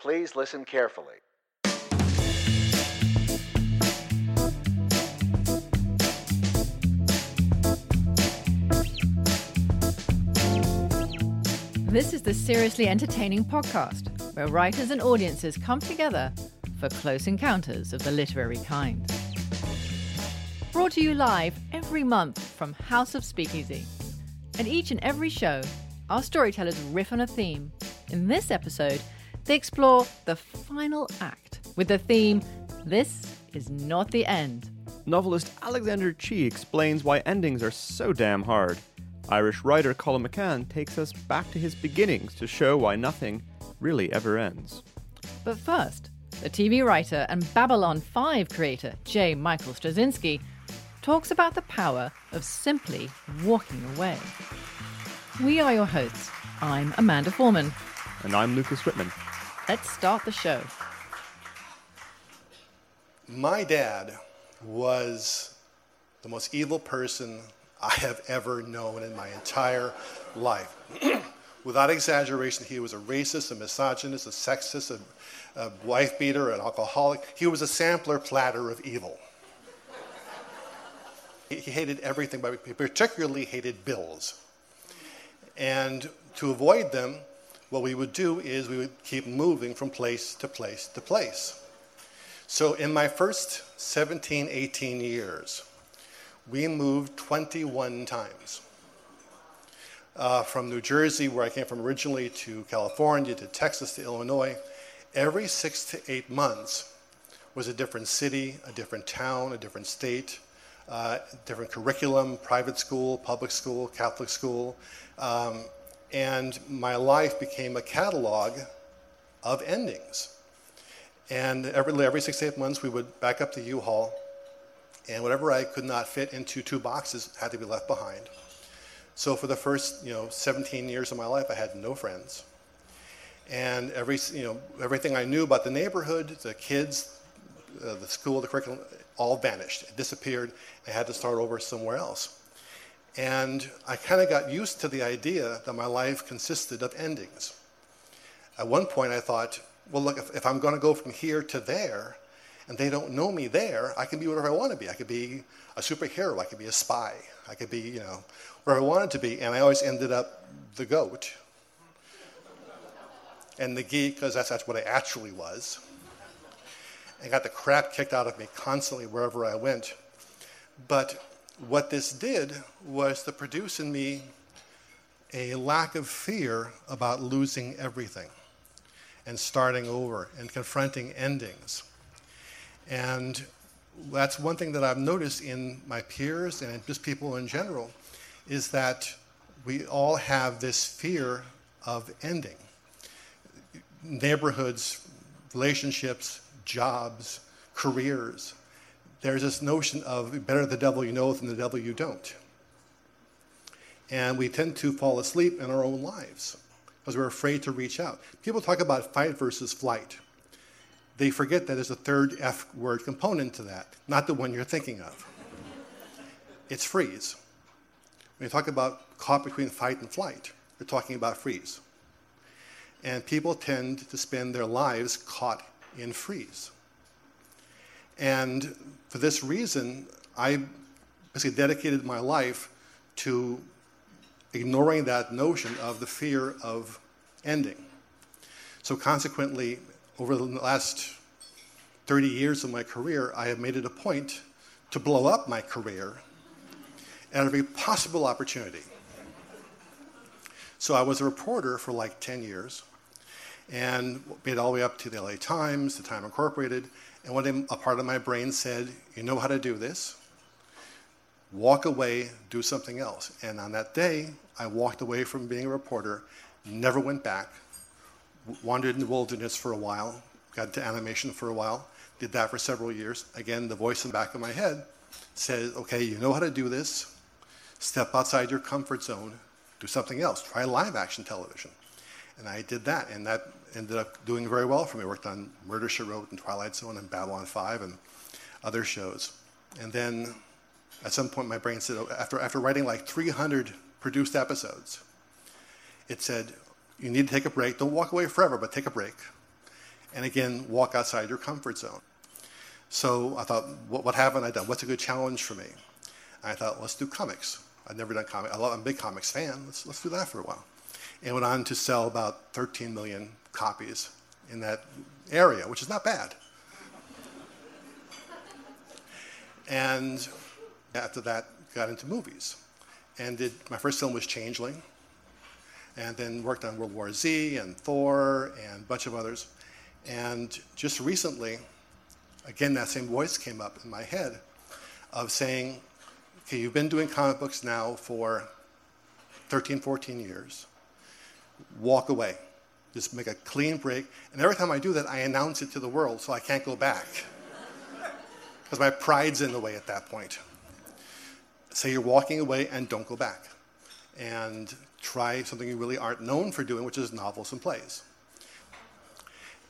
Please listen carefully. This is the Seriously Entertaining podcast, where writers and audiences come together for close encounters of the literary kind. Brought to you live every month from House of Speakeasy. And each and every show, our storytellers riff on a theme. In this episode, they explore the final act with the theme This is Not the End. Novelist Alexander Chee explains why endings are so damn hard. Irish writer Colum McCann takes us back to his beginnings to show why nothing really ever ends. But first, the TV writer and Babylon 5 creator J. Michael Straczynski talks about the power of simply walking away. We are your hosts. I'm Amanda Foreman. And I'm Lucas Wittmann. Let's start the show. My dad was the most evil person I have ever known in my entire life. Without exaggeration, he was a racist, a misogynist, a sexist, a, a wife beater, an alcoholic. He was a sampler platter of evil. he, he hated everything, but he particularly hated bills. And to avoid them, what we would do is we would keep moving from place to place to place. So in my first 17, 18 years, we moved 21 times. Uh, from New Jersey, where I came from originally, to California, to Texas, to Illinois. Every six to eight months was a different city, a different town, a different state, uh, different curriculum, private school, public school, Catholic school. Um, and my life became a catalog of endings. And every, every six to eight months, we would back up the U-Haul, and whatever I could not fit into two boxes had to be left behind. So for the first, you know, 17 years of my life, I had no friends. And every, you know, everything I knew about the neighborhood, the kids, uh, the school, the curriculum, all vanished. It disappeared. I had to start over somewhere else. And I kind of got used to the idea that my life consisted of endings. At one point, I thought, well, look, if, if I'm going to go from here to there, and they don't know me there, I can be whatever I want to be. I could be a superhero. I could be a spy. I could be, you know, where I wanted to be. And I always ended up the goat and the geek, because that's, that's what I actually was. I got the crap kicked out of me constantly wherever I went. But what this did was to produce in me a lack of fear about losing everything and starting over and confronting endings. And that's one thing that I've noticed in my peers and just people in general is that we all have this fear of ending. Neighborhoods, relationships, jobs, careers, there's this notion of better the devil you know than the devil you don't. And we tend to fall asleep in our own lives because we're afraid to reach out. People talk about fight versus flight. They forget that there's a third F word component to that, not the one you're thinking of. It's freeze. When you talk about caught between fight and flight, you're talking about freeze. And people tend to spend their lives caught in freeze. And for this reason, I basically dedicated my life to ignoring that notion of the fear of ending. So, consequently, over the last 30 years of my career, I have made it a point to blow up my career at every possible opportunity. So, I was a reporter for like 10 years and made all the way up to the LA Times, the Time Incorporated, and one a part of my brain said, You know how to do this. Walk away, do something else. And on that day, I walked away from being a reporter, never went back, wandered in the wilderness for a while, got into animation for a while, did that for several years. Again, the voice in the back of my head said, Okay, you know how to do this. Step outside your comfort zone, do something else, try live action television. And I did that, and that ended up doing very well for me. I worked on Murder She Wrote and Twilight Zone and Babylon 5 and other shows. And then at some point, my brain said, oh, after, after writing like 300 produced episodes, it said, You need to take a break. Don't walk away forever, but take a break. and again, walk outside your comfort zone. So I thought, what, what haven't I done? What's a good challenge for me? And I thought, let's do comics. I've never done comics. I'm a big comics fan. Let's, let's do that for a while. And went on to sell about 13 million copies in that area, which is not bad. and after that, got into movies. And did, my first film was Changeling, and then worked on World War Z and Thor and a bunch of others. And just recently, again, that same voice came up in my head of saying, okay, you've been doing comic books now for 13, 14 years. Walk away. Just make a clean break. And every time I do that, I announce it to the world so I can't go back. Because my pride's in the way at that point. Say you're walking away and don't go back. And try something you really aren't known for doing, which is novels and plays.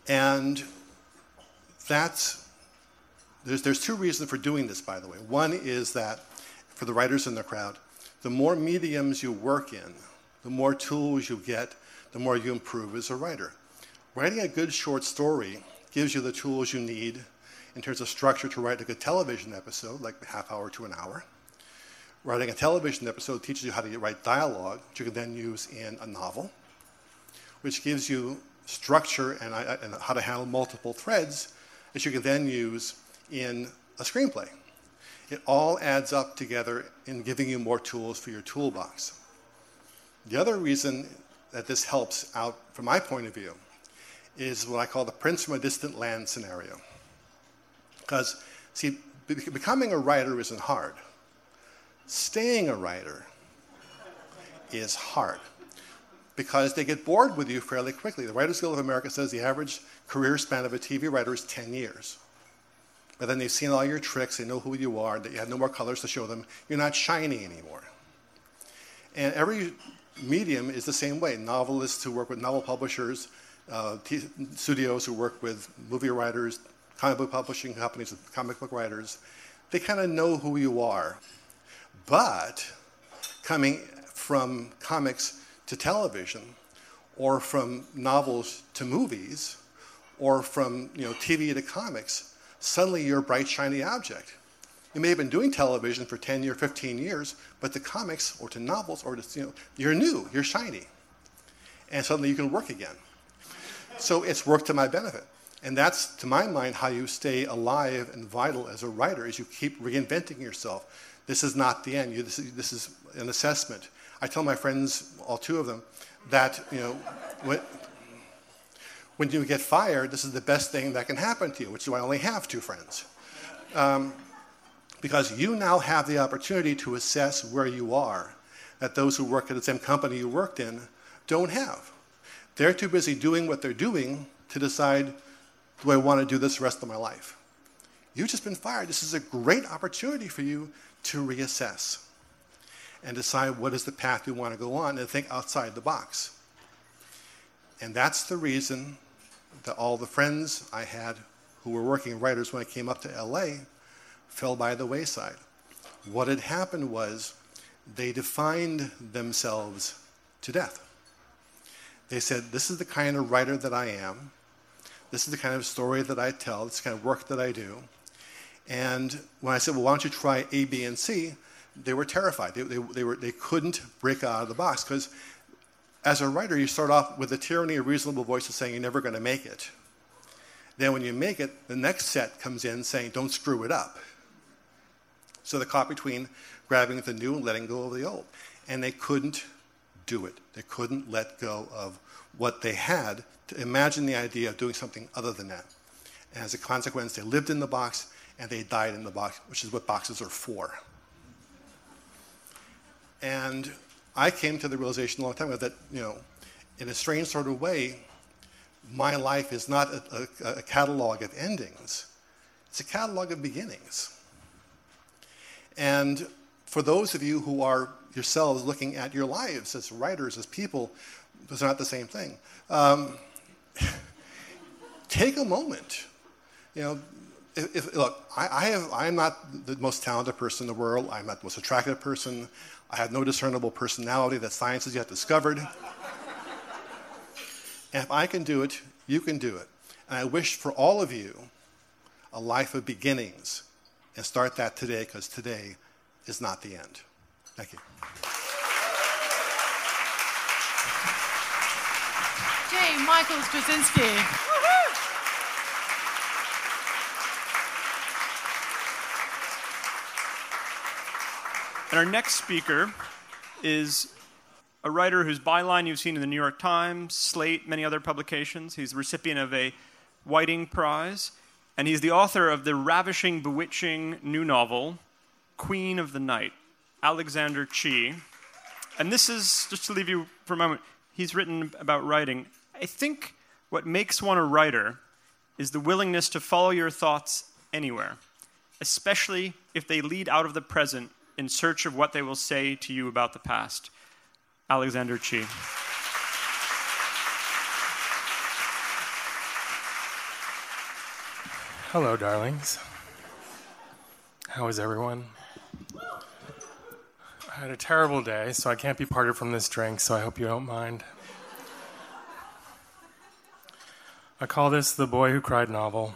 And that's, there's, there's two reasons for doing this, by the way. One is that for the writers in the crowd, the more mediums you work in, the more tools you get, the more you improve as a writer. Writing a good short story gives you the tools you need in terms of structure to write a good television episode, like half hour to an hour. Writing a television episode teaches you how to write dialogue, which you can then use in a novel, which gives you structure and, uh, and how to handle multiple threads that you can then use in a screenplay. It all adds up together in giving you more tools for your toolbox. The other reason that this helps out, from my point of view, is what I call the prince from a distant land scenario. Because, see, becoming a writer isn't hard staying a writer is hard because they get bored with you fairly quickly. The Writers Guild of America says the average career span of a TV writer is 10 years. But then they've seen all your tricks, they know who you are, that you have no more colors to show them, you're not shiny anymore. And every medium is the same way. Novelists who work with novel publishers, uh, t- studios who work with movie writers, comic book publishing companies with comic book writers, they kind of know who you are. But coming from comics to television, or from novels to movies, or from you know, TV to comics, suddenly you're a bright, shiny object. You may have been doing television for 10 or 15 years, but to comics or to novels or to, you know, you're new, you're shiny. And suddenly you can work again. So it's worked to my benefit. And that's, to my mind, how you stay alive and vital as a writer, is you keep reinventing yourself. This is not the end. You, this, is, this, is, an assessment. I tell my friends, all two of them, that you know, when, when you get fired, this is the best thing that can happen to you, which is why I only have two friends. Um, because you now have the opportunity to assess where you are that those who work at the same company you worked in don't have. They're too busy doing what they're doing to decide, do I want to do this the rest of my life? You've just been fired. This is a great opportunity for you to reassess and decide what is the path you want to go on and think outside the box. And that's the reason that all the friends I had who were working writers when I came up to LA fell by the wayside. What had happened was they defined themselves to death. They said, This is the kind of writer that I am. This is the kind of story that I tell. This is the kind of work that I do. And when I said, well, why don't you try A, B, and C, they were terrified. They, they, they, were, they couldn't break out of the box because as a writer, you start off with the tyranny of reasonable voices saying you're never going to make it. Then when you make it, the next set comes in saying, don't screw it up. So the caught between grabbing the new and letting go of the old. And they couldn't do it. They couldn't let go of what they had to imagine the idea of doing something other than that. And as a consequence, they lived in the box and they died in the box, which is what boxes are for. And I came to the realization a long time ago that, you know, in a strange sort of way, my life is not a, a, a catalog of endings, it's a catalog of beginnings. And for those of you who are yourselves looking at your lives as writers, as people, it's not the same thing. Um, take a moment. You know, if, if, look, I, I, have, I'm not the most talented person in the world. I'm not the most attractive person. I have no discernible personality that science has yet discovered. and if I can do it, you can do it. And I wish for all of you a life of beginnings. And start that today because today is not the end. Thank you. J. Michael Straczynski. And our next speaker is a writer whose byline you've seen in the New York Times, Slate, many other publications. He's the recipient of a Whiting Prize, and he's the author of the ravishing, bewitching new novel, Queen of the Night, Alexander Chee. And this is, just to leave you for a moment, he's written about writing. I think what makes one a writer is the willingness to follow your thoughts anywhere, especially if they lead out of the present in search of what they will say to you about the past. Alexander Chee. Hello, darlings. How is everyone? I had a terrible day, so I can't be parted from this drink, so I hope you don't mind. I call this the Boy Who Cried novel.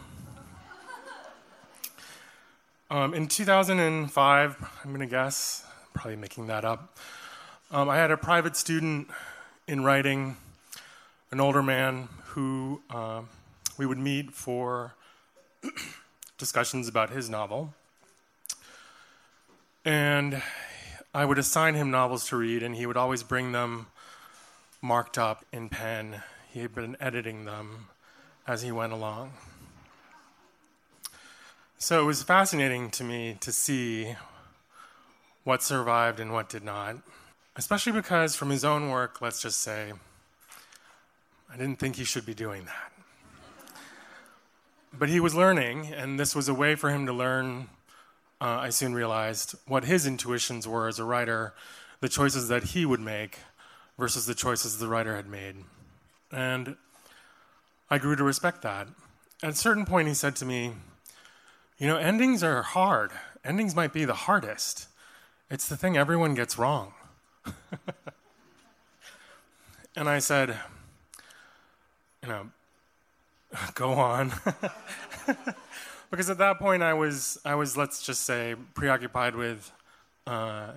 Um, in 2005, I'm going to guess, probably making that up, um, I had a private student in writing, an older man who uh, we would meet for discussions about his novel. And I would assign him novels to read, and he would always bring them marked up in pen. He had been editing them as he went along. So it was fascinating to me to see what survived and what did not, especially because from his own work, let's just say, I didn't think he should be doing that. But he was learning, and this was a way for him to learn. Uh, I soon realized what his intuitions were as a writer, the choices that he would make versus the choices the writer had made. And I grew to respect that. At a certain point, he said to me, you know, endings are hard. Endings might be the hardest. It's the thing everyone gets wrong. and I said, you know, go on. because at that point I was I was let's just say preoccupied with uh,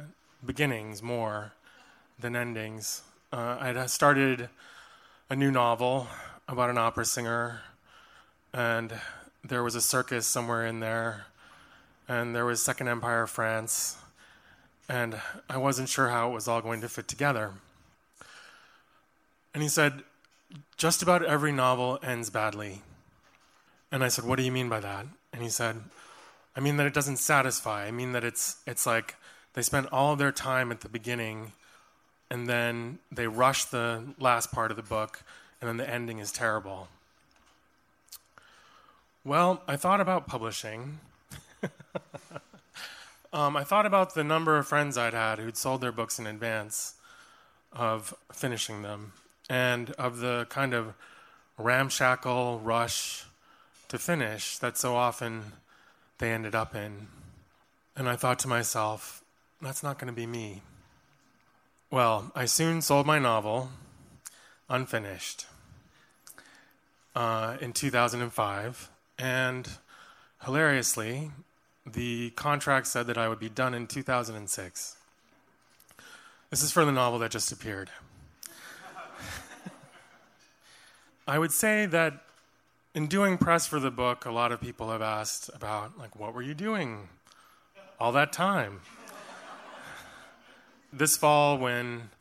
beginnings more than endings. Uh, I had started a new novel about an opera singer, and there was a circus somewhere in there, and there was Second Empire France, and I wasn't sure how it was all going to fit together. And he said, Just about every novel ends badly. And I said, What do you mean by that? And he said, I mean that it doesn't satisfy. I mean that it's, it's like they spent all their time at the beginning and then they rush the last part of the book and then the ending is terrible. Well, I thought about publishing. um, I thought about the number of friends I'd had who'd sold their books in advance of finishing them, and of the kind of ramshackle rush to finish that so often they ended up in. And I thought to myself, that's not going to be me. Well, I soon sold my novel, unfinished, uh, in 2005 and hilariously, the contract said that I would be done in 2006. This is for the novel that just appeared. I would say that in doing press for the book, a lot of people have asked about, like, what were you doing all that time? this fall, when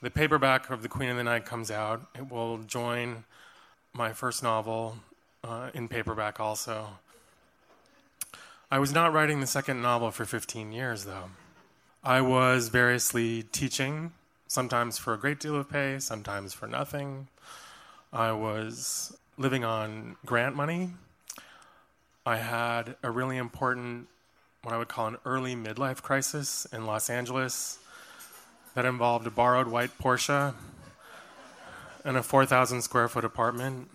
the paperback of The Queen of the Night comes out, it will join my first novel, uh, in paperback also. I was not writing the second novel for 15 years, though. I was variously teaching, sometimes for a great deal of pay, sometimes for nothing. I was living on grant money. I had a really important, what I would call an early midlife crisis in Los Angeles that involved a borrowed white Porsche and a 4,000 square foot apartment.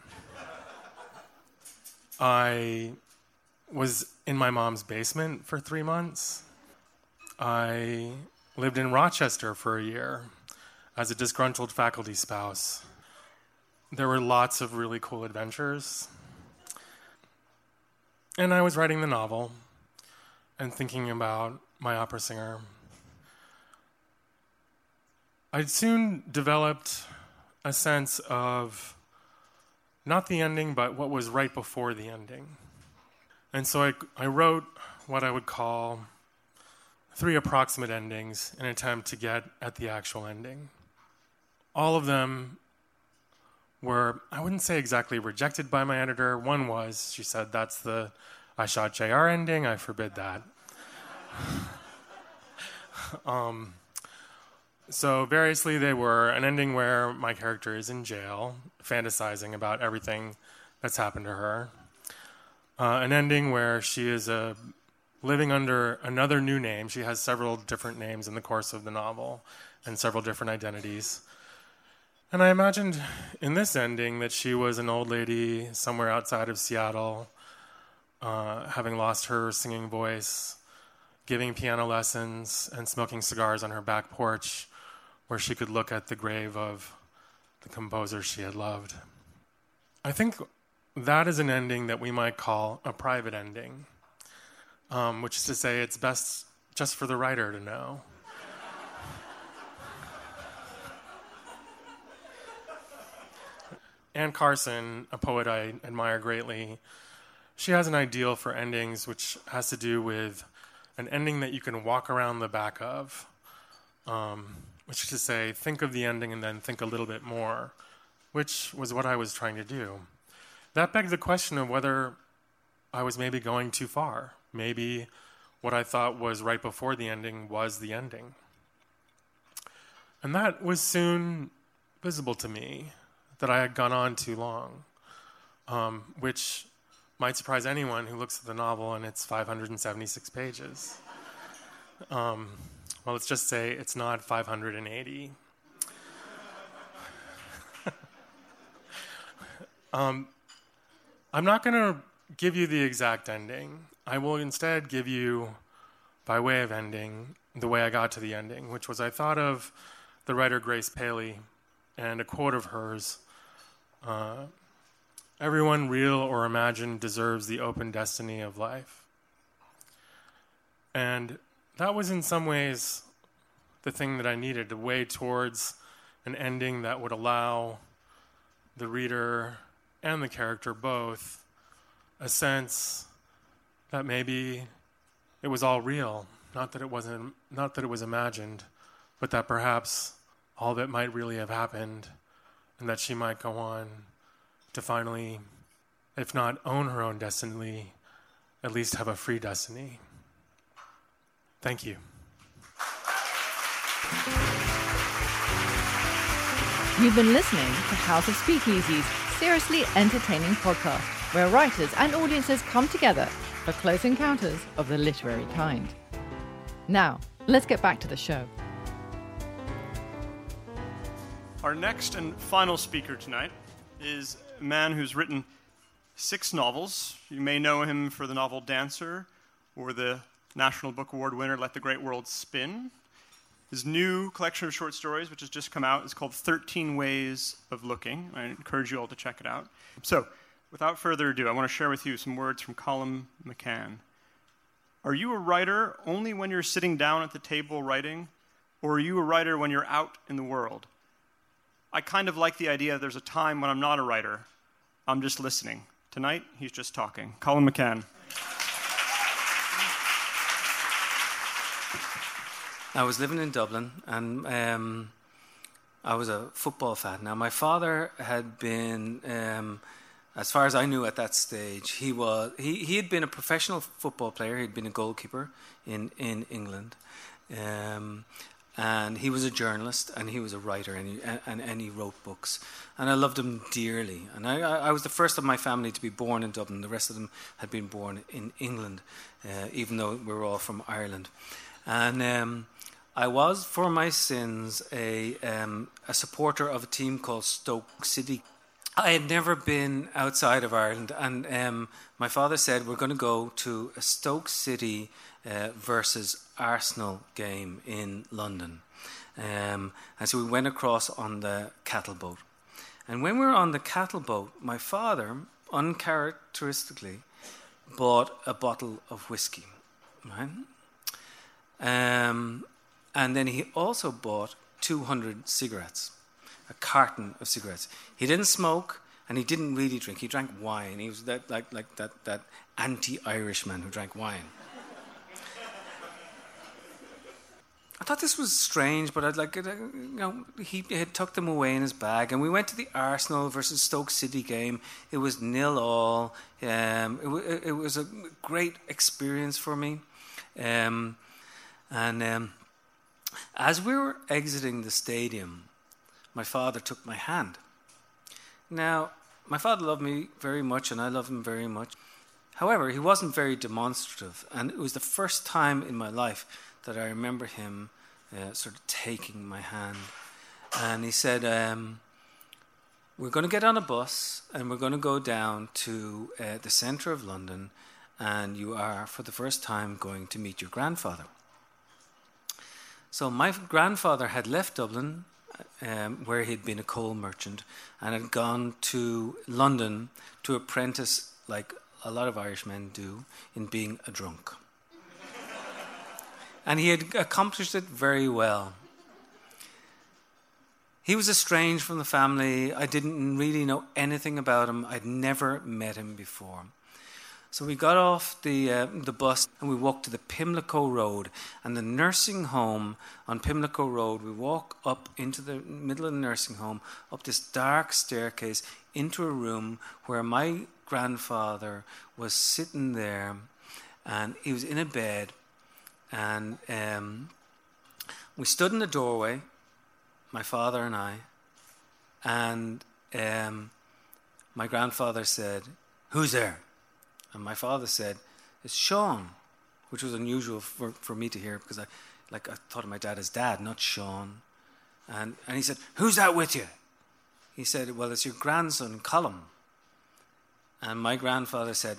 I was in my mom's basement for three months. I lived in Rochester for a year as a disgruntled faculty spouse. There were lots of really cool adventures. and I was writing the novel and thinking about my opera singer. I soon developed a sense of not the ending, but what was right before the ending. And so I, I wrote what I would call three approximate endings in an attempt to get at the actual ending. All of them were, I wouldn't say exactly rejected by my editor. One was, she said, that's the I shot JR ending, I forbid that. um, so, variously, they were an ending where my character is in jail, fantasizing about everything that's happened to her. Uh, an ending where she is uh, living under another new name. She has several different names in the course of the novel and several different identities. And I imagined in this ending that she was an old lady somewhere outside of Seattle, uh, having lost her singing voice, giving piano lessons, and smoking cigars on her back porch where she could look at the grave of the composer she had loved. I think that is an ending that we might call a private ending, um, which is to say, it's best just for the writer to know. Anne Carson, a poet I admire greatly, she has an ideal for endings which has to do with an ending that you can walk around the back of. Um, which is to say, think of the ending and then think a little bit more, which was what I was trying to do. That begged the question of whether I was maybe going too far. Maybe what I thought was right before the ending was the ending. And that was soon visible to me that I had gone on too long, um, which might surprise anyone who looks at the novel and it's 576 pages. Um, well, let's just say it's not 580. um, I'm not going to give you the exact ending. I will instead give you, by way of ending, the way I got to the ending, which was I thought of the writer Grace Paley and a quote of hers uh, Everyone, real or imagined, deserves the open destiny of life. And that was in some ways the thing that I needed, the way towards an ending that would allow the reader and the character both a sense that maybe it was all real, not that it wasn't not that it was imagined, but that perhaps all that might really have happened and that she might go on to finally if not own her own destiny, at least have a free destiny. Thank you. You've been listening to House of Speakeasy's seriously entertaining podcast, where writers and audiences come together for close encounters of the literary kind. Now, let's get back to the show. Our next and final speaker tonight is a man who's written six novels. You may know him for the novel Dancer or the National Book Award winner Let the Great World Spin. His new collection of short stories, which has just come out, is called 13 Ways of Looking. I encourage you all to check it out. So, without further ado, I want to share with you some words from Colum McCann. Are you a writer only when you're sitting down at the table writing, or are you a writer when you're out in the world? I kind of like the idea there's a time when I'm not a writer, I'm just listening. Tonight, he's just talking. Colum McCann. I was living in Dublin and um, I was a football fan. Now, my father had been, um, as far as I knew at that stage, he was he, he had been a professional football player. He'd been a goalkeeper in in England, um, and he was a journalist and he was a writer and he, and, and he wrote books. And I loved him dearly. And I, I was the first of my family to be born in Dublin. The rest of them had been born in England uh, even though we were all from Ireland. And um, I was for my sins a, um, a supporter of a team called Stoke City. I had never been outside of Ireland. And um, my father said we're going to go to a Stoke City uh, versus Arsenal game in London. Um, and so we went across on the cattle boat. And when we were on the cattle boat, my father, uncharacteristically, bought a bottle of whiskey, right? Um, and then he also bought 200 cigarettes, a carton of cigarettes. He didn't smoke and he didn't really drink. He drank wine. He was that, like, like that, that anti Irishman who drank wine. I thought this was strange, but I'd like. You know, he had tucked them away in his bag, and we went to the Arsenal versus Stoke City game. It was nil all. Um, it, it, was a great experience for me, um, and um, as we were exiting the stadium, my father took my hand. Now, my father loved me very much, and I love him very much. However, he wasn't very demonstrative, and it was the first time in my life that I remember him uh, sort of taking my hand. And he said, um, We're going to get on a bus and we're going to go down to uh, the centre of London, and you are, for the first time, going to meet your grandfather. So, my grandfather had left Dublin, um, where he'd been a coal merchant, and had gone to London to apprentice, like a lot of Irishmen do, in being a drunk and he had accomplished it very well. He was estranged from the family. I didn't really know anything about him. I'd never met him before. So we got off the, uh, the bus and we walked to the Pimlico Road and the nursing home on Pimlico Road. We walk up into the middle of the nursing home, up this dark staircase into a room where my grandfather was sitting there and he was in a bed and um, we stood in the doorway, my father and I, and um, my grandfather said, Who's there? And my father said, It's Sean, which was unusual for, for me to hear because I, like, I thought of my dad as dad, not Sean. And, and he said, Who's that with you? He said, Well, it's your grandson, Colum. And my grandfather said,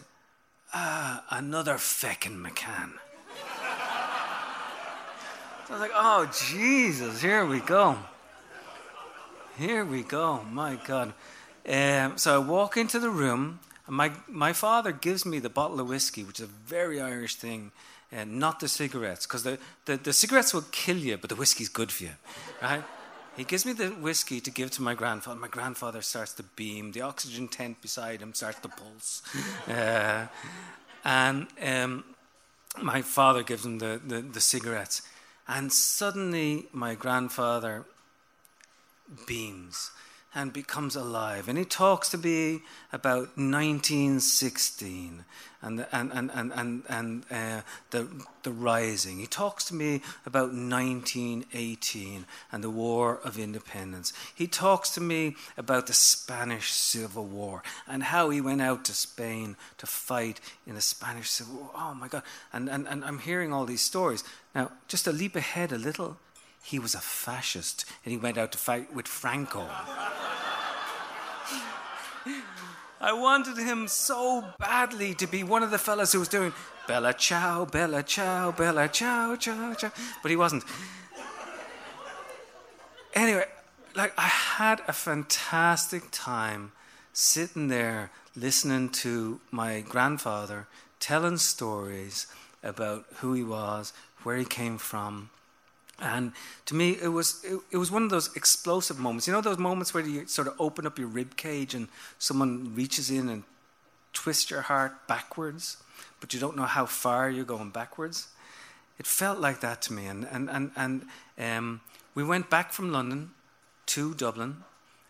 Ah, another feckin' McCann. I was like, oh, Jesus, here we go. Here we go. My God. Um, so I walk into the room, and my, my father gives me the bottle of whiskey, which is a very Irish thing, and not the cigarettes, because the, the, the cigarettes will kill you, but the whiskey's good for you, right? He gives me the whiskey to give to my grandfather. My grandfather starts to beam. The oxygen tent beside him starts to pulse. Uh, and um, my father gives him the, the, the cigarettes. And suddenly, my grandfather beams and becomes alive. And he talks to me about 1916 and, and, and, and, and, and uh, the, the rising. He talks to me about 1918 and the War of Independence. He talks to me about the Spanish Civil War and how he went out to Spain to fight in the Spanish Civil War. Oh my God. And, and, and I'm hearing all these stories. Now, just to leap ahead a little, he was a fascist and he went out to fight with Franco. I wanted him so badly to be one of the fellas who was doing Bella Ciao, Bella Ciao, Bella Ciao, Ciao, Ciao, but he wasn't. Anyway, like I had a fantastic time sitting there listening to my grandfather telling stories about who he was, where he came from, and to me, it was it, it, was one of those explosive moments. You know those moments where you sort of open up your rib cage and someone reaches in and twists your heart backwards, but you don't know how far you're going backwards. It felt like that to me, and and and and um, we went back from London to Dublin,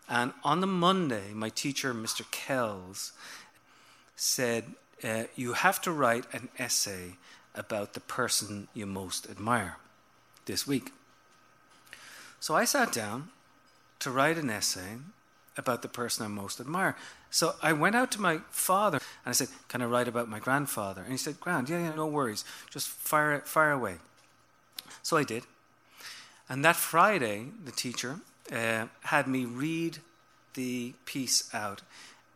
and on the Monday, my teacher, Mr. Kells, said uh, you have to write an essay about the person you most admire this week. So I sat down to write an essay about the person I most admire. So I went out to my father and I said, Can I write about my grandfather? And he said, Grand, yeah, yeah, no worries. Just fire, it, fire away. So I did. And that Friday, the teacher uh, had me read the piece out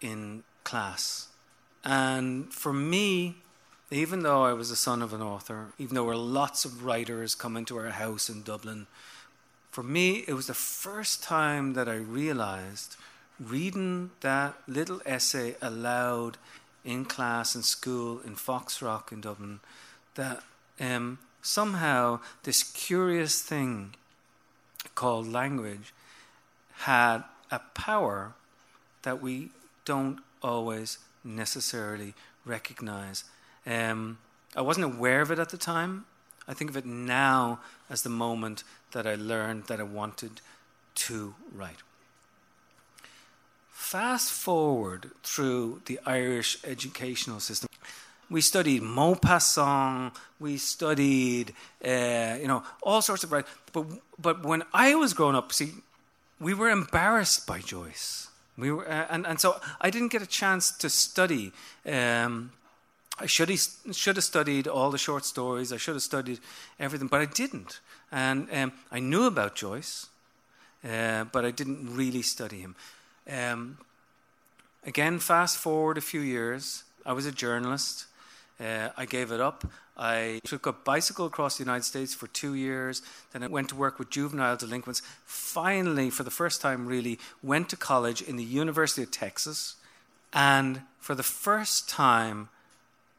in class. And for me, even though I was the son of an author, even though there were lots of writers coming to our house in Dublin, for me, it was the first time that I realized reading that little essay aloud in class, in school, in Foxrock in Dublin, that um, somehow this curious thing called language had a power that we don't always necessarily recognize. Um, I wasn't aware of it at the time. I think of it now as the moment that I learned that I wanted to write. Fast forward through the Irish educational system. We studied Maupassant, we studied, uh, you know, all sorts of writing. But, but when I was growing up, see, we were embarrassed by Joyce. We were, uh, and, and so I didn't get a chance to study. Um, I should have, should have studied all the short stories. I should have studied everything, but I didn't. And um, I knew about Joyce, uh, but I didn't really study him. Um, again, fast forward a few years. I was a journalist. Uh, I gave it up. I took a bicycle across the United States for two years. Then I went to work with juvenile delinquents. Finally, for the first time, really, went to college in the University of Texas. And for the first time,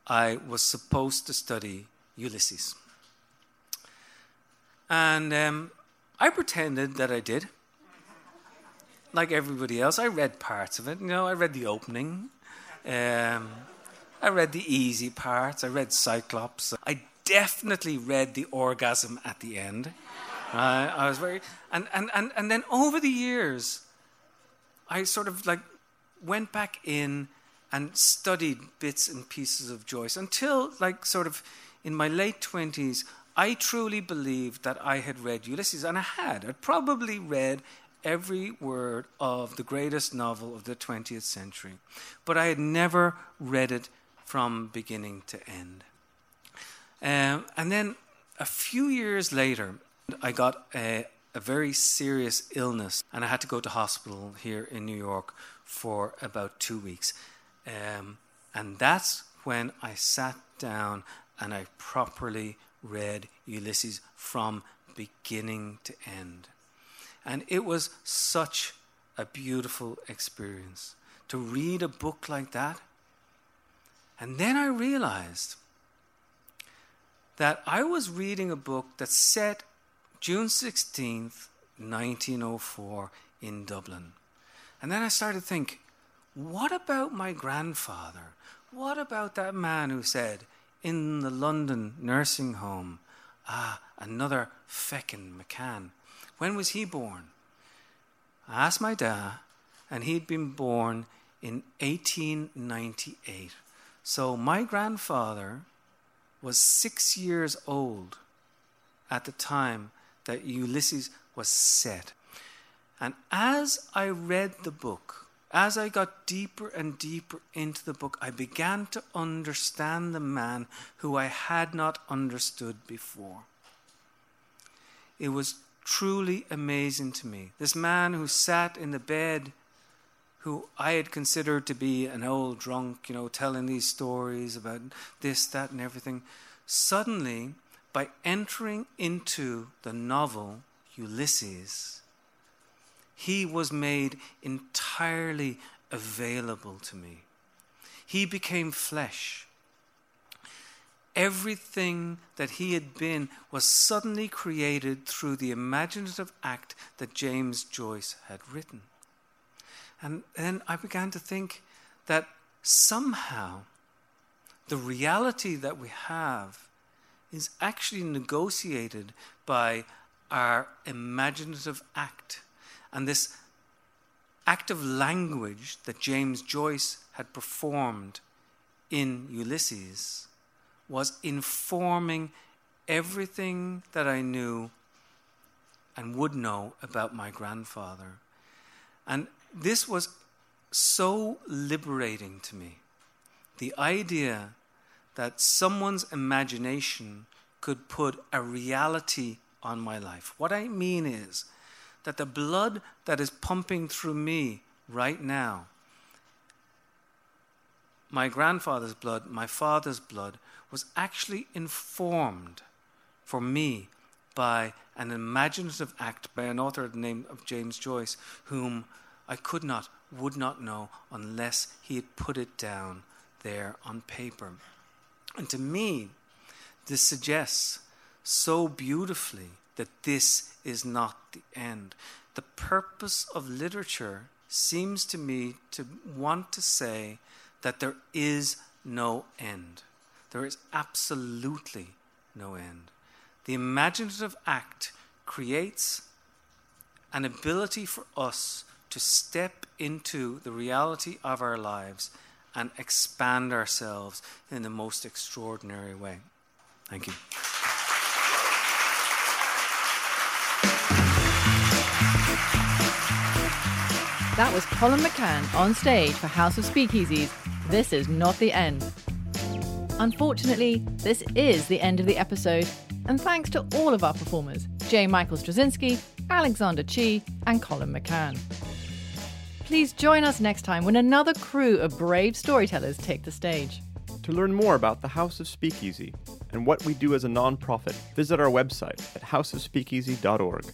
I was supposed to study Ulysses. And um, I pretended that I did. Like everybody else, I read parts of it. You know, I read the opening. Um, I read the easy parts. I read Cyclops. I definitely read the orgasm at the end. I was very, and, and, and, and then over the years, I sort of like went back in and studied bits and pieces of Joyce until, like, sort of in my late 20s, I truly believed that I had read Ulysses, and I had. I'd probably read every word of the greatest novel of the 20th century, but I had never read it from beginning to end. Um, and then a few years later, I got a, a very serious illness, and I had to go to hospital here in New York for about two weeks. Um, and that's when I sat down and I properly read Ulysses from beginning to end. And it was such a beautiful experience to read a book like that. And then I realized that I was reading a book that set June 16th, 1904, in Dublin. And then I started to think, what about my grandfather? What about that man who said, in the London nursing home, ah, another Feckin McCann? When was he born? I asked my dad, and he'd been born in 1898. So my grandfather was six years old at the time that Ulysses was set. And as I read the book, as I got deeper and deeper into the book, I began to understand the man who I had not understood before. It was truly amazing to me. This man who sat in the bed, who I had considered to be an old drunk, you know, telling these stories about this, that, and everything, suddenly, by entering into the novel Ulysses, he was made entirely available to me. He became flesh. Everything that he had been was suddenly created through the imaginative act that James Joyce had written. And then I began to think that somehow the reality that we have is actually negotiated by our imaginative act and this act of language that James Joyce had performed in Ulysses was informing everything that I knew and would know about my grandfather. And this was so liberating to me. The idea that someone's imagination could put a reality on my life. What I mean is, that the blood that is pumping through me right now, my grandfather's blood, my father's blood, was actually informed for me by an imaginative act by an author of the name of James Joyce, whom I could not, would not know unless he had put it down there on paper. And to me, this suggests so beautifully that this is not the end. The purpose of literature seems to me to want to say that there is no end. There is absolutely no end. The imaginative act creates an ability for us to step into the reality of our lives and expand ourselves in the most extraordinary way. Thank you. That was Colum McCann on stage for House of Speakeasies. This is not the end. Unfortunately, this is the end of the episode, and thanks to all of our performers J. Michael Straczynski, Alexander Chee, and Colum McCann. Please join us next time when another crew of brave storytellers take the stage. To learn more about the House of Speakeasy and what we do as a nonprofit, visit our website at houseofspeakeasy.org.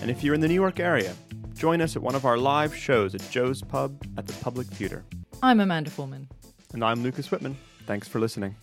And if you're in the New York area, join us at one of our live shows at Joe's Pub at the Public Theatre. I'm Amanda Foreman. And I'm Lucas Wittmann. Thanks for listening.